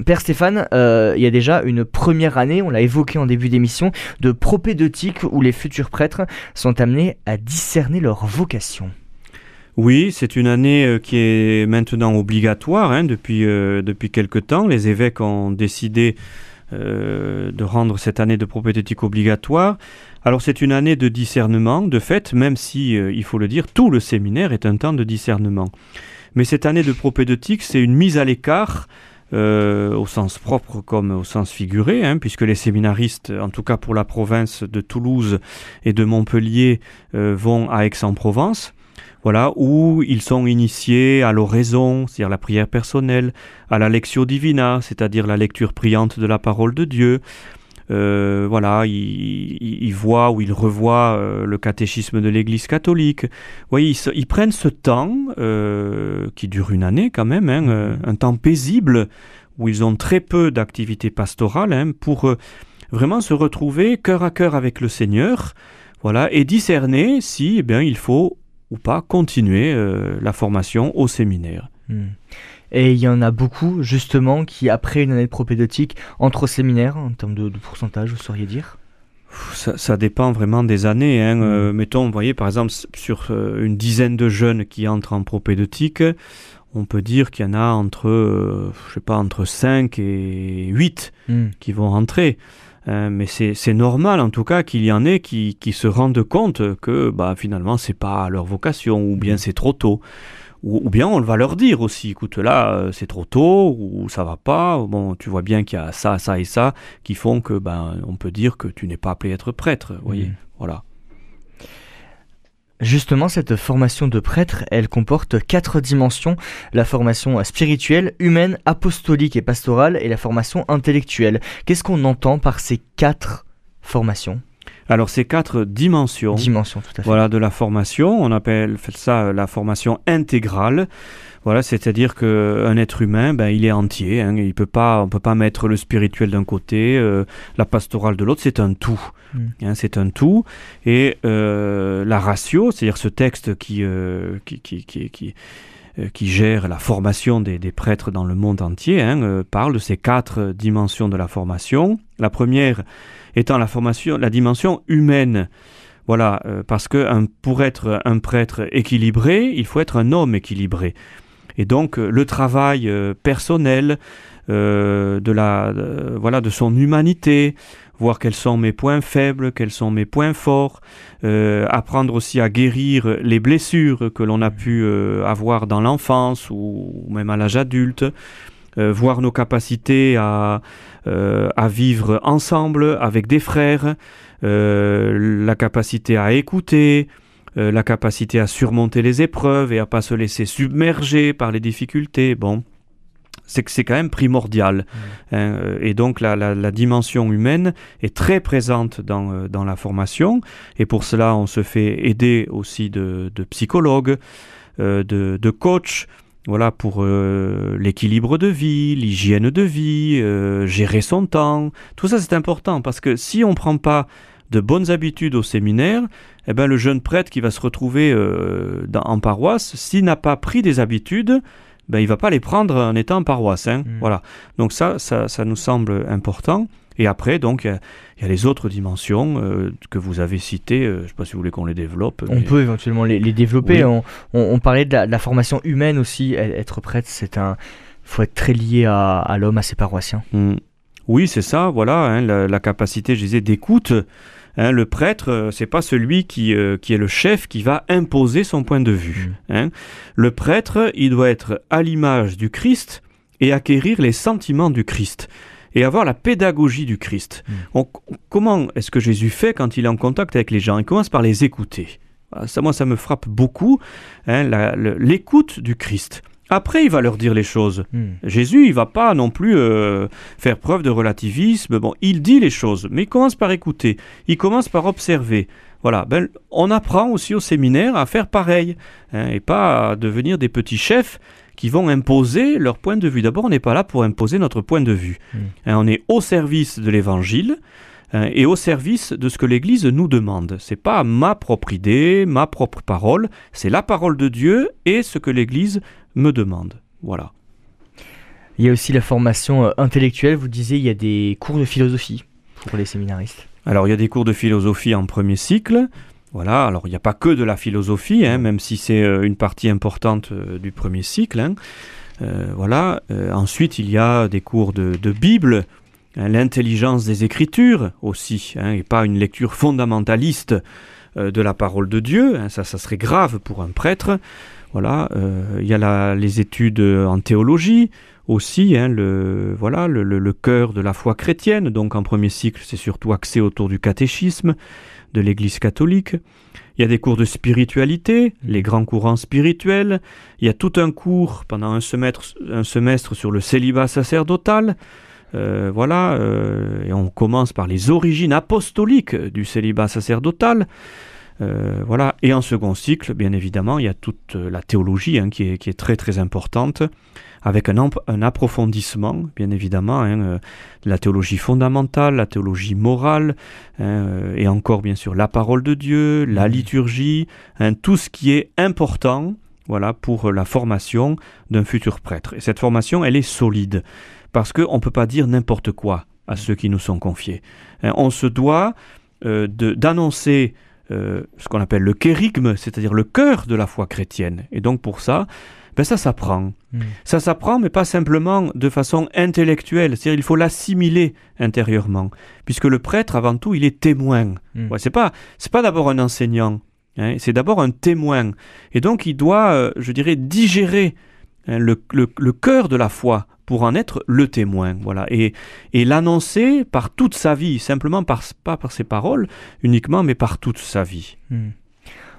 Père Stéphane, euh, il y a déjà une première année, on l'a évoqué en début d'émission, de propédeutique où les futurs prêtres sont amenés à discerner leur vocation. Oui, c'est une année euh, qui est maintenant obligatoire hein, depuis, euh, depuis quelque temps. Les évêques ont décidé de rendre cette année de propédeutique obligatoire. Alors c'est une année de discernement, de fait, même si, il faut le dire, tout le séminaire est un temps de discernement. Mais cette année de propédeutique, c'est une mise à l'écart euh, au sens propre comme au sens figuré, hein, puisque les séminaristes, en tout cas pour la province de Toulouse et de Montpellier, euh, vont à Aix-en-Provence. Voilà, où ils sont initiés à l'oraison, c'est-à-dire la prière personnelle, à la lectio divina, c'est-à-dire la lecture priante de la parole de Dieu. Euh, voilà, voient ou ils revoient euh, le catéchisme de l'Église catholique. Vous voyez, ils, se- ils prennent ce temps, euh, qui dure une année quand même, hein, euh, un temps paisible, où ils ont très peu d'activité pastorale, hein, pour euh, vraiment se retrouver cœur à cœur avec le Seigneur, voilà, et discerner si, eh bien, il faut ou pas continuer la formation au séminaire. Hmm. Et il y en a beaucoup, justement, qui, après une année de propédeutique, entrent au séminaire, en termes de, de pourcentage, vous sauriez dire? Ça, ça dépend vraiment des années. Hein. Mm. Euh, mettons, vous voyez, par exemple, sur euh, une dizaine de jeunes qui entrent en propédeutique, on peut dire qu'il y en a entre, euh, je sais pas, entre 5 et 8 Hmm. qui vont rentrer. Mais c'est c'est normal, en tout cas, qu'il y en ait qui, qui se rendent compte que bah, finalement, c'est pas leur vocation, ou bien c'est trop tôt. Ou, ou bien on va leur dire aussi, écoute, là, euh, c'est trop tôt, ou ça va pas. Bon, tu vois bien qu'il y a ça, ça et ça qui font que, ben, on peut dire que tu n'es pas appelé à être prêtre. Vous voyez, Mhm. voilà. Justement, cette formation de prêtre, elle comporte quatre dimensions la formation spirituelle, humaine, apostolique et pastorale, et la formation intellectuelle. Qu'est-ce qu'on entend par ces quatre formations? Alors, ces quatre dimensions. Dimensions, tout à fait. Voilà, de la formation. On appelle ça euh, la formation intégrale. Voilà, c'est-à-dire qu'un être humain, ben, il est entier. Hein, il peut pas, on peut pas mettre le spirituel d'un côté, euh, la pastorale de l'autre. C'est un tout. Mm. Hein, c'est un tout. Et euh, la ratio, c'est-à-dire ce texte qui, euh, qui, qui, qui, qui, qui gère la formation des, des prêtres dans le monde entier, hein, parle de ces quatre dimensions de la formation. La première étant la formation, la dimension humaine. Voilà, euh, parce que un- pour être un prêtre équilibré, il faut être un homme équilibré. Et donc euh, le travail euh, personnel de la, voilà, de son humanité, voir quels sont mes points faibles, quels sont mes points forts, euh, apprendre aussi à guérir les blessures que l'on a pu euh, avoir dans l'enfance ou, même à l'âge adulte, euh, voir nos capacités à, à vivre ensemble avec des frères, euh, la capacité à écouter, euh, la capacité à surmonter les épreuves et à pas se laisser submerger par les difficultés. Bon, c'est que c'est quand même primordial. hein, euh, et donc la, la- la dimension humaine est très présente dans, euh, dans la formation. Et pour cela, on se fait aider aussi de, de psychologues, euh, de, de coachs. Voilà pour euh, l'équilibre de vie, l'hygiène de vie, euh, gérer son temps. Tout ça c'est important parce que si on ne prend pas de bonnes habitudes au séminaire, eh ben, le jeune prêtre qui va se retrouver euh, dans- en paroisse, s'il n'a pas pris des habitudes, ben, il va pas les prendre en étant en paroisse. hein. Mm. Voilà. Donc ça, ça, ça nous semble important. Et après, donc, il y a- il y, a les autres dimensions euh, que vous avez citées. euh, je ne sais pas si vous voulez qu'on les développe. On mais- peut éventuellement les, les développer. Oui. On, on- on parlait de la, de la formation humaine aussi. E- Être prêtre, c'est un. faut être très lié à, à l'homme, à ses paroissiens. Mm. Oui, c'est ça, voilà, hein, la, la capacité, je disais, d'écoute. Hein, le prêtre, euh, c'est pas celui qui, euh, qui est le chef qui va imposer son point de vue. hein. Le prêtre, il doit être à l'image du Christ et acquérir les sentiments du Christ et avoir la pédagogie du Christ. Mm. On- comment est-ce que Jésus fait quand il est en contact avec les gens? Il commence par les écouter. Voilà, Ça, moi, ça me frappe beaucoup, hein, l'écoute du Christ. Après, il va leur dire les choses. Hmm. Jésus, il va pas non plus euh, faire preuve de relativisme. Bon, il dit les choses, mais il commence par écouter. Il commence par observer. Voilà, ben, on apprend aussi au séminaire à faire pareil, hein, et pas à devenir des petits chefs qui vont imposer leur point de vue. D'abord, on n'est pas là pour imposer notre point de vue. Mm. Hein, on est au service de l'Évangile hein, et au service de ce que l'Église nous demande. C'est pas ma propre idée, ma propre parole, c'est la parole de Dieu et ce que l'Église me demande. Voilà. Il y a aussi la formation euh, intellectuelle. Vous disiez, il y a des cours de philosophie pour les séminaristes. Alors il y a des cours de philosophie en premier cycle. Voilà, alors il n'y a pas que de la philosophie, hein, même si c'est euh, une partie importante euh, du premier cycle. hein. Euh, voilà. Euh, ensuite, il y a des cours de, de Bible, hein, l'intelligence des Écritures aussi, et pas une lecture fondamentaliste euh, de la parole de Dieu. ça, ça serait grave pour un prêtre. Voilà. il y a la- les études en théologie aussi, le, voilà, le, le- le cœur de la foi chrétienne. Donc en premier cycle, c'est surtout axé autour du catéchisme de l'Église catholique. Il y a des cours de spiritualité, les grands courants spirituels. Il y a tout un cours pendant un semestre, sur le célibat sacerdotal. Euh, voilà, euh, et on commence par les origines apostoliques du célibat sacerdotal. Euh, voilà, et en second cycle, bien évidemment, il y a toute la théologie hein, qui est très très importante, avec un, un approfondissement, bien évidemment, hein, euh, de la théologie fondamentale, la théologie morale, hein, euh, et encore bien sûr la parole de Dieu, la Mhm. liturgie, hein, tout ce qui est important, voilà, pour la formation d'un futur prêtre. Et cette formation, elle est solide, parce qu'on ne peut pas dire n'importe quoi à ceux qui nous sont confiés. On se doit euh, d'annoncer euh, ce qu'on appelle le kérigme, c'est-à-dire le cœur de la foi chrétienne. Et donc pour ça, ben ça s'apprend. Hmm. Ça s'apprend, mais pas simplement de façon intellectuelle. C'est-à-dire il faut l'assimiler intérieurement, puisque le prêtre, avant tout, il est témoin. Hmm. Ouais, c'est pas, c'est pas d'abord un enseignant. hein, c'est d'abord un témoin. Et donc il doit, euh, je dirais, digérer hein, le, le, le cœur de la foi pour en être le témoin. Voilà. Et, et l'annoncer par toute sa vie, simplement par, pas par ses paroles uniquement, mais par toute sa vie. Hmm.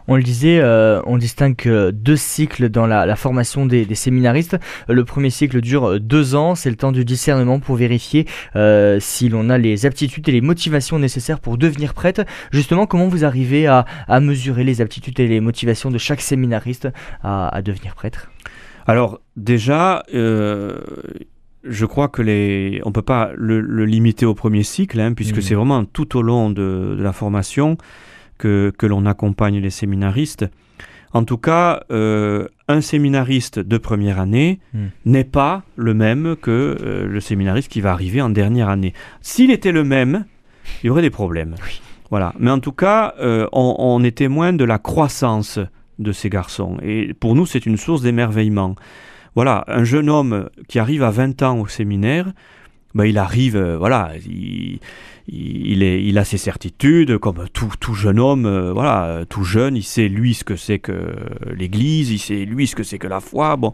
On le disait, euh, on distingue euh, deux cycles dans la, la formation des, des séminaristes. Euh, Le premier cycle dure deux ans, c'est le temps du discernement pour vérifier euh, si l'on a les aptitudes et les motivations nécessaires pour devenir prêtre. Justement, comment vous arrivez à, à mesurer les aptitudes et les motivations de chaque séminariste à, à devenir prêtre? Alors déjà, euh, je crois que les, on peut pas le, le limiter au premier cycle, hein, puisque Mhm. c'est vraiment tout au long de, de la formation que, que l'on accompagne les séminaristes. En tout cas, euh, un séminariste de première année Mhm. n'est pas le même que euh, le séminariste qui va arriver en dernière année. S'il était le même, il y aurait des problèmes. Oui. Voilà. Mais en tout cas, euh, on, on est témoin de la croissance de ces garçons. Et pour nous, c'est une source d'émerveillement. Voilà, un jeune homme qui arrive à 20 ans au séminaire, ben, il arrive, euh, voilà, il, il, a ses certitudes, comme tout, tout jeune homme, euh, voilà, tout jeune, il sait lui ce que c'est que l'Église, il sait lui ce que c'est que la foi, bon.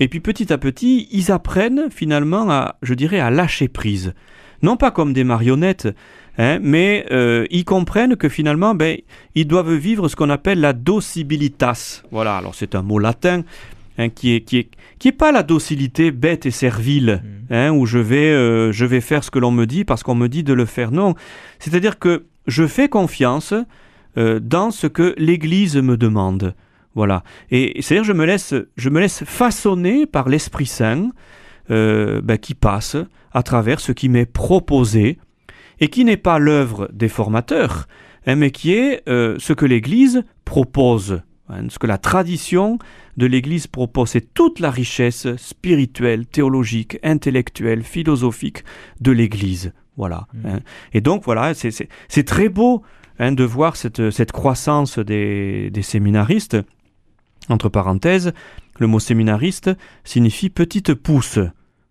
Et puis petit à petit, ils apprennent finalement à, je dirais, à lâcher prise. Non pas comme des marionnettes, hein, mais euh, ils comprennent que finalement, ben, ils doivent vivre ce qu'on appelle la docibilitas. Voilà, alors c'est un mot latin hein, qui est, qui est, qui est pas la docilité bête et servile, hein, où je vais, euh, je vais faire ce que l'on me dit parce qu'on me dit de le faire. Non, c'est-à-dire que je fais confiance euh, dans ce que l'Église me demande. Voilà. Et c'est-à-dire je me laisse, je me laisse façonner par l'Esprit Saint euh, ben, qui passe à travers ce qui m'est proposé et qui n'est pas l'œuvre des formateurs, hein, mais qui est euh, ce que l'Église propose, ce que la tradition de l'Église propose. C'est toute la richesse spirituelle, théologique, intellectuelle, philosophique de l'Église. Voilà. Mm. hein. Et donc voilà, c'est- très beau hein, de voir cette, cette croissance des, des séminaristes. Entre parenthèses, le mot séminariste signifie petite pousse.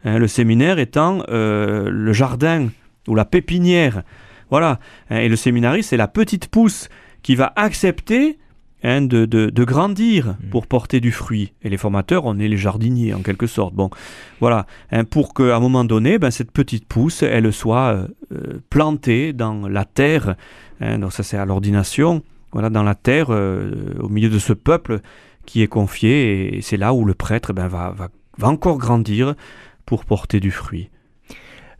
hein, le séminaire étant euh, le jardin ou la pépinière. Voilà. hein, et le séminariste, c'est la petite pousse qui va accepter hein, de, de- de grandir Mm. pour porter du fruit. Et les formateurs, on est les jardiniers en quelque sorte. Bon, voilà. hein, pour qu'à un moment donné, ben, cette petite pousse, elle soit euh, euh, plantée dans la terre. hein, donc ça, c'est à l'ordination. Voilà, dans la terre, euh, au milieu de ce peuple qui est confiée et c'est là où le prêtre ben, va, va, va encore grandir pour porter du fruit.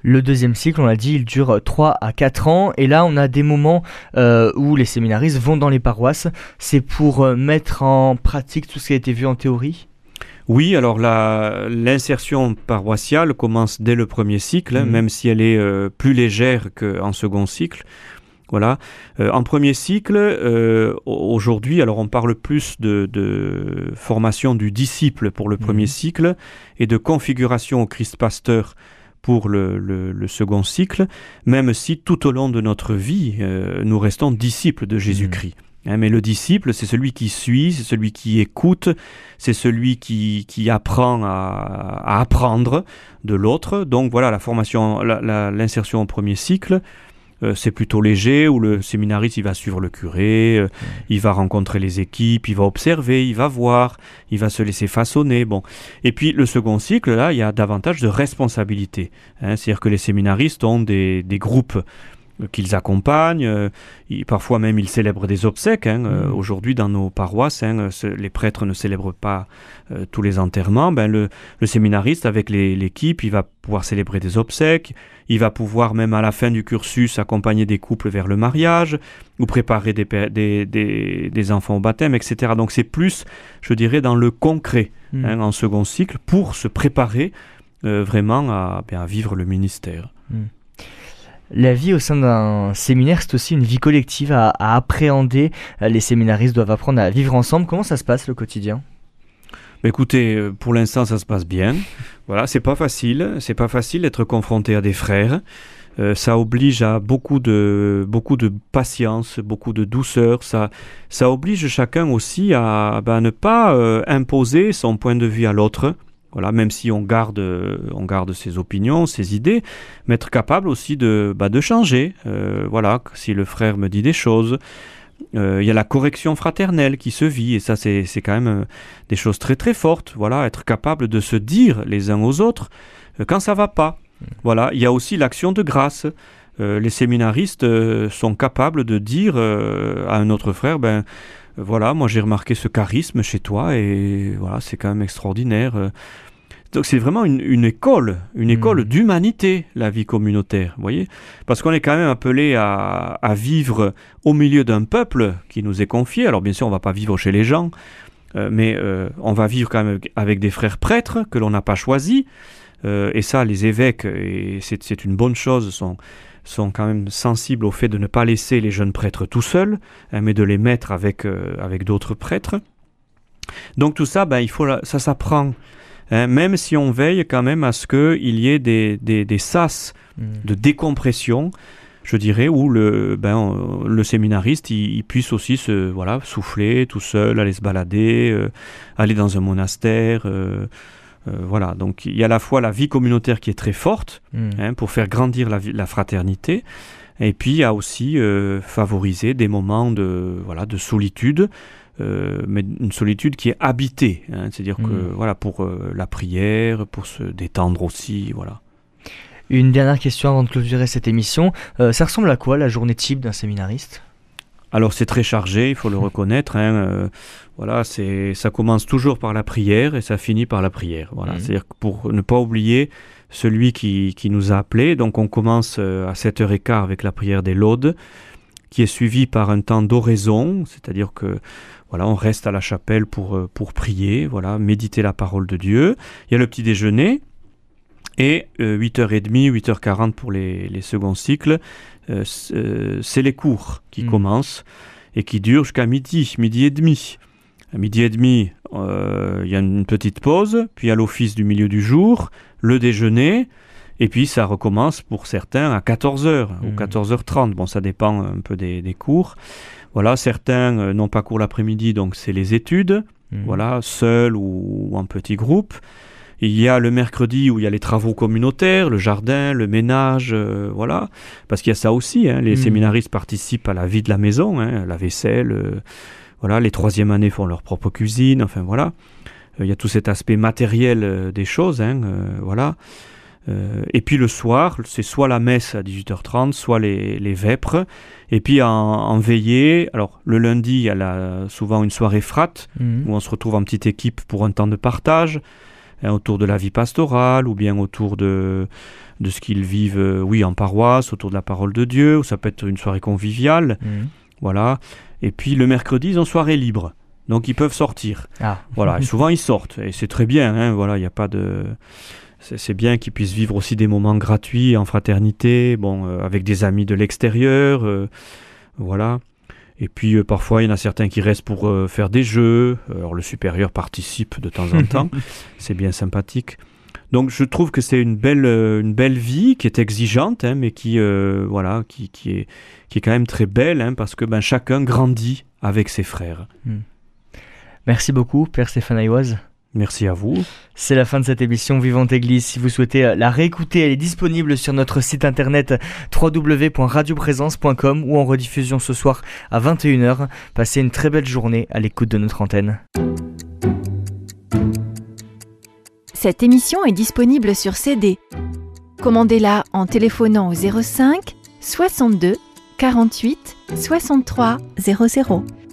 Le deuxième cycle, on l'a dit, il dure 3 à 4 ans. Et là, on a des moments euh, où les séminaristes vont dans les paroisses. C'est pour euh, mettre en pratique tout ce qui a été vu en théorie? Oui, alors l'insertion paroissiale commence dès le premier cycle, hein, Mhm. même si elle est euh, plus légère qu'en second cycle. Voilà. Euh, en premier cycle, euh, au- aujourd'hui, alors on parle plus de, de formation du disciple pour le premier Mhm. cycle et de configuration au Christ pasteur pour le, le- le second cycle, même si tout au long de notre vie, euh, nous restons disciples de Jésus-Christ. Hein, mais le disciple, c'est celui qui suit, c'est celui qui écoute, c'est celui qui, qui apprend à, à apprendre de l'autre. Donc voilà, la formation, l'insertion au premier cycle, euh, c'est plutôt léger, où le séminariste, il va suivre le curé, euh, il va rencontrer les équipes, il va observer, il va voir, il va se laisser façonner. Bon. Et puis le second cycle, là, il y a davantage de responsabilité. hein. C'est-à-dire que les séminaristes ont des, des groupes qu'ils accompagnent, euh, ils- parfois même ils célèbrent des obsèques. hein. Euh, Mhm. Aujourd'hui, dans nos paroisses, hein, euh, les prêtres ne célèbrent pas euh, tous les enterrements. Ben, le, le séminariste, avec l'équipe, il va pouvoir célébrer des obsèques, il va pouvoir même à la fin du cursus accompagner des couples vers le mariage, ou préparer des, pe- des, des- des enfants au baptême, etc. Donc c'est plus, je dirais, dans le concret Mm. hein, en second cycle pour se préparer euh, vraiment à, ben, à vivre le ministère. La vie au sein d'un séminaire, c'est aussi une vie collective à, à appréhender. Euh, Les séminaristes doivent apprendre à vivre ensemble. Comment ça se passe le quotidien? Bah, écoutez, euh, pour l'instant, ça se passe bien. <laughs> Voilà, c'est pas facile. C'est pas facile d'être confronté à des frères. Euh, ça oblige à beaucoup de, beaucoup de patience, beaucoup de douceur. Ça, ça oblige chacun aussi à ben, ne pas euh, imposer son point de vue à l'autre. Voilà, même si on garde, on garde ses opinions, ses idées, mais être capable aussi de, bah, de changer. Euh, voilà, si le frère me dit des choses, euh, il y a la correction fraternelle qui se vit, et ça, c'est c'est quand même euh, des choses très très fortes. Voilà, être capable de se dire les uns aux autres euh, quand ça va pas. Voilà, il y a aussi l'action de grâce. Euh, les séminaristes euh, sont capables de dire euh, à un autre frère, ben voilà, moi j'ai remarqué ce charisme chez toi et voilà, c'est quand même extraordinaire. Donc c'est vraiment une, une école, une école Mhm. d'humanité, la vie communautaire, vous voyez Parce qu'on est quand même appelé à, à vivre au milieu d'un peuple qui nous est confié. Alors bien sûr, on va pas vivre chez les gens, mais on va vivre quand même avec, des frères prêtres que l'on n'a pas choisis. Euh, et ça, les évêques, et c'est une bonne chose, sont, sont quand même sensibles au fait de ne pas laisser les jeunes prêtres tout seuls, hein, mais de les mettre avec, euh, avec d'autres prêtres. Donc tout ça, ben, il faut la- ça s'apprend. hein, même si on veille quand même à ce qu'il y ait des, des, des sas Mm. de décompression, je dirais, où le, ben, euh, le séminariste il, il puisse aussi se voilà, souffler tout seul, aller se balader, euh, aller dans un monastère. euh, voilà, donc il y a à la fois la vie communautaire qui est très forte Mm. hein, pour faire grandir la, fraternité, et puis il y a aussi euh, favoriser des moments de, voilà, de solitude, euh, mais une solitude qui est habitée, hein, c'est-à-dire que Mm. voilà, pour euh, la prière, pour se détendre aussi, voilà. Une dernière question avant de clôturer cette émission. Euh, ça ressemble à quoi la journée type d'un séminariste? Alors c'est très chargé, il faut le reconnaître. hein, euh, voilà, c'est ça commence toujours par la prière et ça finit par la prière. Voilà, Mhm. c'est-à-dire que pour ne pas oublier celui qui, qui nous a appelés. Donc on commence euh, à 7h15 avec la prière des laudes, qui est suivie par un temps d'oraison, c'est-à-dire que voilà, on reste à la chapelle pour, euh, pour prier, voilà, méditer la parole de Dieu. Il y a le petit déjeuner. Et euh, 8h30, 8h40 pour les, les seconds cycles, euh, euh, c'est les cours qui Mhm. commencent et qui durent jusqu'à midi, midi et demi. À midi et demi, euh, il y a une petite pause, puis a l'office du milieu du jour, le déjeuner, et puis ça recommence pour certains à 14h ou Mhm. 14h30. Bon, ça dépend un peu des, des cours. Voilà, certains n'ont pas cours l'après-midi, donc c'est les études, Mm. voilà, seul ou, ou en petit groupe. Il y a le mercredi où il y a les travaux communautaires, le jardin, le ménage, euh, voilà. Parce qu'il y a ça aussi, hein, les Mhm. séminaristes participent à la vie de la maison, hein, la vaisselle, euh, voilà. Les troisième années font leur propre cuisine, enfin voilà. Euh, Il y a tout cet aspect matériel des choses, hein, voilà. Et puis le soir, c'est soit la messe à 18h30, soit les, les vêpres. Et puis en, en, veillée, alors le lundi, il y a la, souvent une soirée frate, Mhm. où on se retrouve en petite équipe pour un temps de partage, hein, autour de la vie pastorale, ou bien autour de, de ce qu'ils vivent, euh, oui, en paroisse, autour de la parole de Dieu, ou ça peut être une soirée conviviale, Mhm. voilà. Et puis le mercredi, ils ont soirée libre. Donc ils peuvent sortir. Ah. Voilà, et <laughs> souvent ils sortent, et c'est très bien, hein, voilà, il n'y a pas de... C'est c'est bien qu'ils puissent vivre aussi des moments gratuits en fraternité, bon, euh, avec des amis de l'extérieur, euh, voilà. Et puis euh, parfois il y en a certains qui restent pour euh, faire des jeux, alors le supérieur participe de temps en <laughs> temps, c'est bien sympathique. Donc je trouve que c'est une belle, euh, une belle vie qui est exigeante, hein, mais qui, voilà, qui, qui, est, qui est quand même très belle, hein, parce que ben, chacun grandit avec ses frères. Merci beaucoup, Père Stéphane Ayoise. Merci à vous. C'est la fin de cette émission Vivante Église. Si vous souhaitez euh, la réécouter, elle est disponible sur notre site internet www.radioprésence.com ou en rediffusion ce soir à 21h. Passez une très belle journée à l'écoute de notre antenne. Cette émission est disponible sur CD. Commandez-la en téléphonant au 05 62 48 63 00.